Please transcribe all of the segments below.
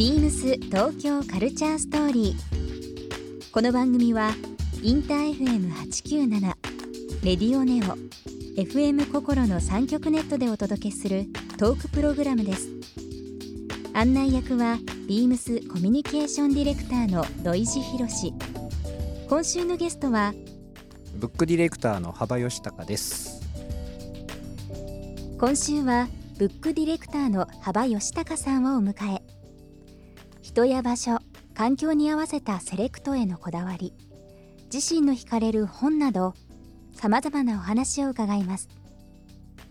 ビームス東京カルチャーストーリー。この番組はインター FM897 レディオネオ FM 心の三極ネットでお届けするトークプログラムです。案内役はビームスコミュニケーションディレクターの土井博志。今週のゲストはブックディレクターの幅義孝です今週はブックディレクターの幅義孝さんをお迎え人や場所環境に合わせたセレクトへのこだわり自身の惹かれる本などさまざまなお話を伺います。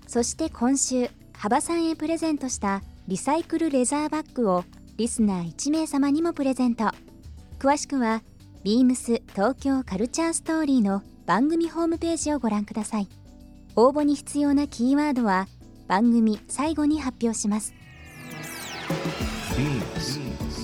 そして今週幅さんへプレゼントしたリサイクルレザーバッグをリスナー1名様にもプレゼント。詳しくはビームス東京カルチャーストーリーの番組ホームページをご覧ください。応募に必要なキーワードは番組最後に発表します。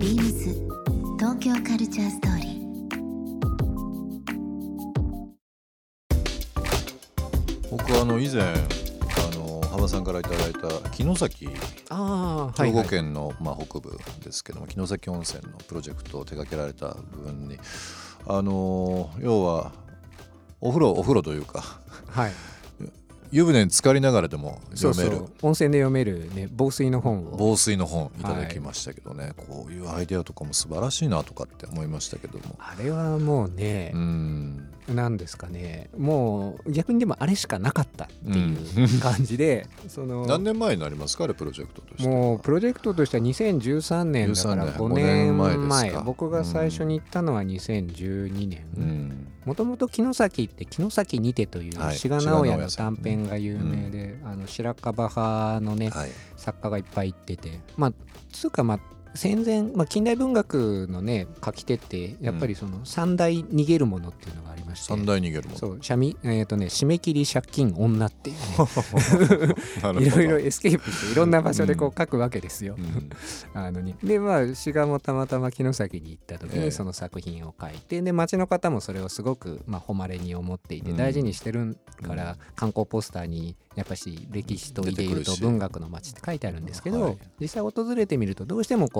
ビームス東京カルチャーストーリー。僕はあの以前あの幅さんからいただいた城崎ああ兵庫県のまあ北部ですけども城崎温泉のプロジェクトを手掛けられた部分にあの要はお風呂お風呂というかはい湯船に浸かりながらでも読める。温泉で読めるね防水の本を。防水の本いただきましたけどね、こういうアイデアとかも素晴らしいなとかって思いましたけども。あれはもうねう、ん。なんですかね。もう逆にでもあれしかなかったっていう感じで、その何年前になりますかあれプロジェクトとしては。もうプロジェクトとしては2013年だから13 5年年5年前。僕が最初に行ったのは2012年、うんもともと城崎って城崎にてというはい。志賀直哉の短編が有名で、あの白樺派のね、はい。作家がいっぱい行ってて。まあつうかまあ戦前、まあ、近代文学のね書き手ってやっぱりその三大逃げるものっていうのがありまして、三大逃げるもの。そうしゃみえっ、とね締め切り借金女っていう。ねいろいろエスケープしていろんな場所でこう書くわけですよ。うん。あのに。でまあ志賀もたまたま城崎に行った時ええ。にその作品を書いて、で町の方もそれをすごく、まあ、誉れに思っていてうん。大事にしてるから、観光ポスターにやっぱし歴史とでいうと文学の街って書いてあるんですけど、はい。実際訪れてみるとどうしてもこう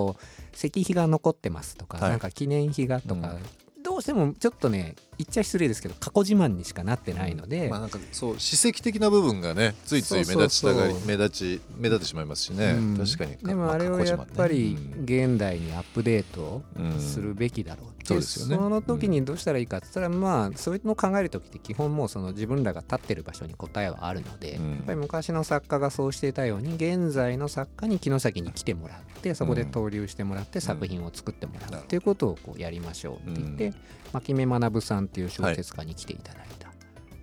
石碑が残ってますとか、はい。なんか記念碑がとか、うん。どうしてもちょっとね言っちゃ失礼ですけど過去自慢にしかなってないので、まあなんかそう史跡的な部分がねついつい目立ちたがり目立ち目立ってしまいますしね、うん。確かに。でもあれをやっぱり現代にアップデートするべきだろうってそうですよね。その時にどうしたらいいかって言ったら、まあそういうのを考える時って基本もうその自分らが立ってる場所に答えはあるので、うん。やっぱり昔の作家がそうしていたように現在の作家に城崎に来てもらってそこで登竜してもらって作品を作ってもらうっていうことをこうやりましょうって言って、牧目学さんっていう小説家に来ていただいた。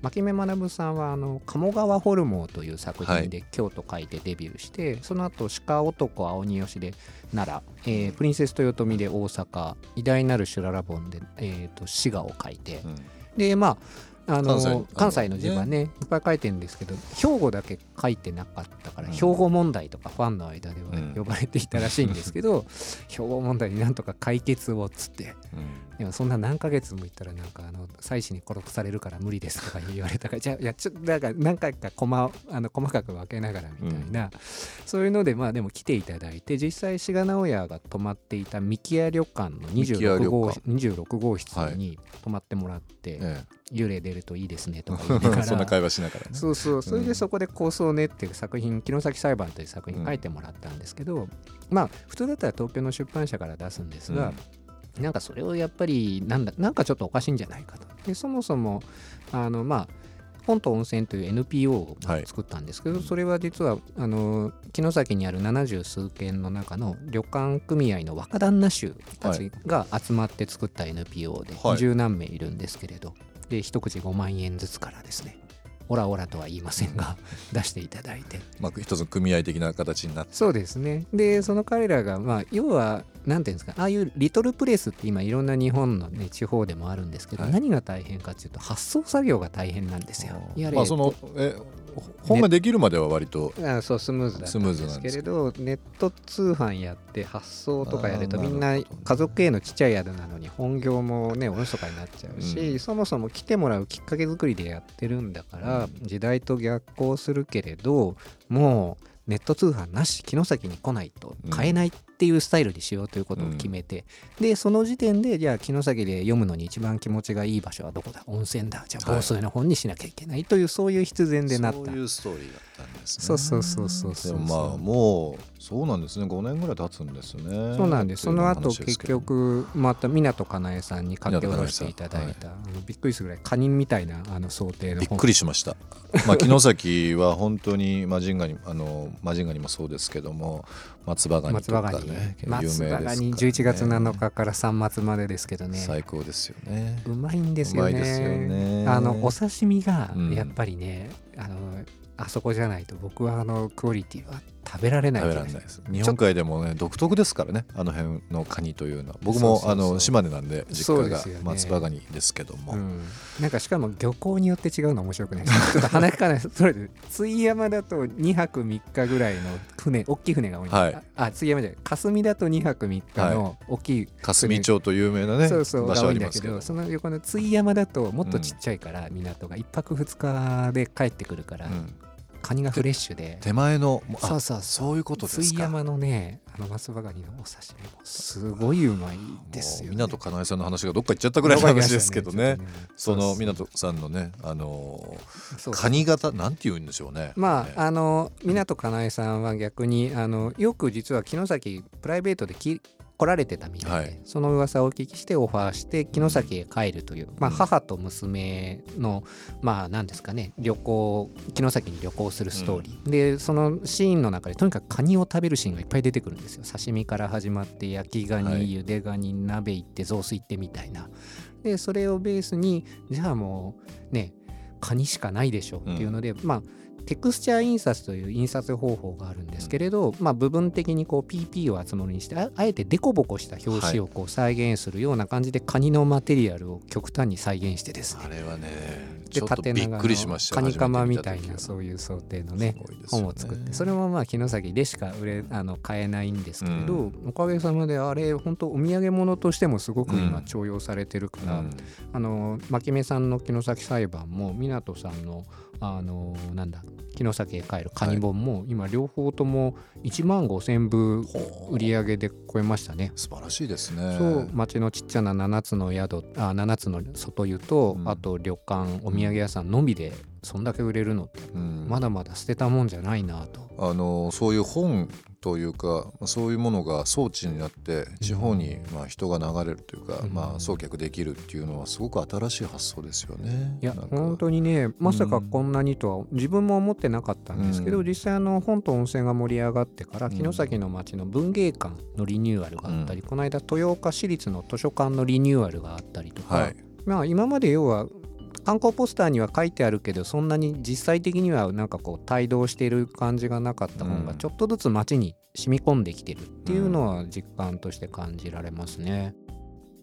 牧目学さんはあの鴨川ホルモーという作品で京都書いてデビューして、その後鹿男青鬼吉で奈良、えープリンセス豊臣で大阪偉大なる修羅ラボンで、えー、と滋賀を書いて。うん。でまああの関西の字はね。いっぱい書いてるんですけど兵庫だけ書いてなかったから、うん。兵庫問題とかファンの間ではうん。呼ばれていたらしいんですけど、兵庫問題になんとか解決をっつって。でもそんな何ヶ月も言ったらなんかあの妻子に殺されるから無理ですとか言われたから じゃあいやちょっとなんか何回か細あの細かく分けながらみたいな、そういうのでまあでも来ていただいて実際志賀直哉が泊まっていた三木屋旅館の三木屋26号旅館26号室に泊まってもらって、え幽霊出るといいですねとか言いながえら。そんな会話しながらね。そうそう。それうんでそこで構想を練って作品「城崎裁判」という作品書いてもらったんですけど、まあ普通だったら東京の出版社から出すんですが、なんかそれをやっぱりなんだなんかちょっとおかしいんじゃないかと。でそもそもあのまあ本と温泉という NPO をはい。作ったんですけど、それは実はあの城崎にある70数軒の中の旅館組合の若旦那衆たちが集まって作った NPO ではい。十何名いるんですけれど、で一口5万円ずつからですね。オラオラとは言いませんが出していただいて。まあ一つの組合的な形になって。そうですね。でその彼らがまあ要はなんていうんですかああいうリトルプレスって今いろんな日本の、ね、地方でもあるんですけど、はい。何が大変かっていうと発送作業が大変なんですよ。やれまあそのえ本ができるまでは割と、あそうスムーズだったスムーんですズなんですけれど。ネット通販やって発送とかやるとみんな家族へのちっちゃい宿なのに本業もねおろそかになっちゃうし、うん。そもそも来てもらうきっかけ作りでやってるんだから、うん時代と逆行するけれどもうネット通販なし城崎に来ないと買えないっていうスタイルにしようということを決めて、でその時点でじゃあ城崎で読むのに一番気持ちがいい場所はどこだ？温泉だ。じゃあはい。防水の本にしなきゃいけないという、そういう必然でなった。そういうストーリーだったんですね。そうそうそうそうそうまあもうそうなんですね。5年ぐらい経つんですね。そうなんです。その後結局また湊かなえさんに書き下ろしていただいた、あのびっくりするぐらいカニみたいなあの想定の。びっくりしました。まあ城崎は本当にマジンガニあのマジンガニもそうですけども松葉ガニとか松葉ガニ、ね有名松葉ガニ11月7日から3月までですけどね。最高ですよね。うまいんですよね。ですよね。あのお刺身がうん。やっぱりね、あのあそこじゃないと僕はあのクオリティは食べられない食べられないです。日本海でもね独特ですからねあの辺のカニというのは。僕もあの島根なんで実家が松葉ガニですけども、うん、なんかしかも漁港によって違うの面白くないですか？ちょっと鼻かかないそれで津山だと2泊3日ぐらいの船 大きい船が多いんです、はい。ああ津山じゃない。霞だと2泊3日の大きい船、霞町と有名なねそうそう場所ありますけど。どその横の津山だともっとちっちゃいから、港が。1泊2日で帰ってくるから、うんカニがフレッシュで。手前のそうそうそう。いうことですか。津山のねあの松葉ガニのお刺身。もすごいうまいですよ、ね、港かなえさんの話がどっか行っちゃったぐらいの話ですけどね。その港港さんのねあのカニ型なんて言うんでしょうね。まね。あ、あの湊かなえさんは逆にあのよく実は城崎プライベートでき来られてたみたいで、はい。その噂をお聞きしてオファーして城崎へ帰るという、まあ、うん。母と娘のまあ何ですかね旅行城崎に旅行するストーリー、でそのシーンの中でとにかくカニを食べるシーンがいっぱい出てくるんですよ。刺身から始まって焼きガニ、はい。茹でガニ鍋行って雑炊行ってみたいな。でそれをベースにじゃあもうねカニしかないでしょうっていうので、まあテクスチャー印刷という印刷方法があるんですけれど、まあ、部分的にこう PP を集めるにしてああえてデコボコした表紙をこう再現するような感じでカニのマテリアルを極端に再現してですね。あれはねでちょっとびっくりしました。カニカマみたいなそういう想定のね本を作って。それもまあ城崎でしか売れあの買えないんですけれど、うおかげさまであれ本当お土産物としてもすごく今うん。重用されてるから、うん。あの牧目さんの城崎裁判も湊さんのあのなんだ城崎へ帰るカニ本も、今両方とも1万5,000部ほう売り上げで超えましたね。素晴らしいですね。そう町のちっちゃな7つの宿あ7つの外湯と、うんあと旅館お土産屋さんのみでそんだけ売れるのって、うんまだまだ捨てたもんじゃないなと。あのそういう本というかそういうものが装置になって地方にまあ人が流れるというか、うん。まあ、送客できるっていうのはすごく新しい発想ですよね。いや本当にねまさかこんなにとは自分も思ってなかったんですけど、うん。実際あの本と温泉が盛り上がってからうん。城崎の町の文芸館のリニューアルがあったり、この間豊岡市立の図書館のリニューアルがあったりとか、はい、まあ今まで要は観光ポスターには書いてあるけどそんなに実際的にはなんかこう帯同している感じがなかった本がうん。ちょっとずつ街に染み込んできてるっていうのは実感として感じられますね。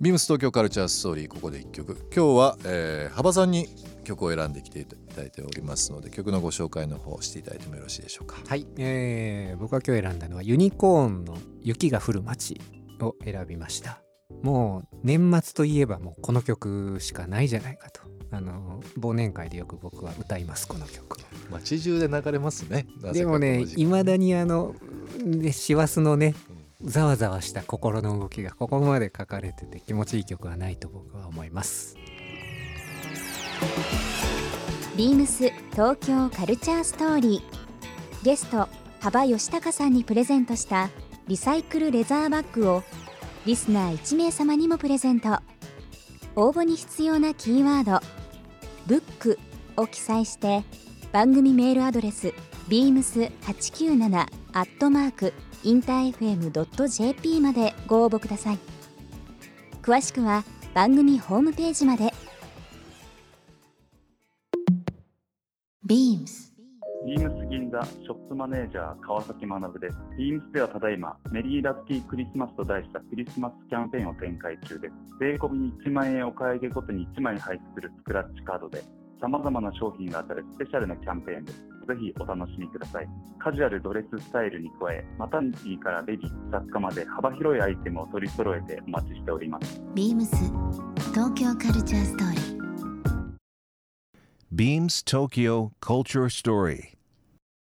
ビームス東京カルチャーストーリーここで1曲。今日は、えー、幅さんに曲を選んできていただいておりますので曲のご紹介の方していただいてもよろしいでしょうか。はい、えー僕が今日選んだのはユニコーンの雪が降る街を選びました。もう年末といえばもうこの曲しかないじゃないかとあの忘年会でよく僕は歌いますこの曲。街中で流れますね。でもねいまだにあのね師走のねざわざわした心の動きがここまで書かれてて気持ちいい曲はないと僕は思います。ビームス東京カルチャーストーリー。ゲスト幅義孝さんにプレゼントしたリサイクルレザーバッグをリスナー1名様にもプレゼント応募に必要なキーワード「ブック」を記載して番組メールアドレス beams897 アットマークインター FM.jp までご応募ください。詳しくは番組ホームページまで。ビームス銀ンザショップマネージャー川崎学です。ビームスではただいまメリーラッキークリスマスと題したクリスマスキャンペーンを展開中です。税込み1万円お買い上げごとに1枚入ってくるスクラッチカードで様々な商品が当たるスペシャルなキャンペーンです。ぜひお楽しみください。カジュアルドレススタイルに加え、マタニティからベビー、雑貨まで幅広いアイテムを取り揃えてお待ちしております。ビームス東京カルチャーストーリー Beams Tokyo Culture Story.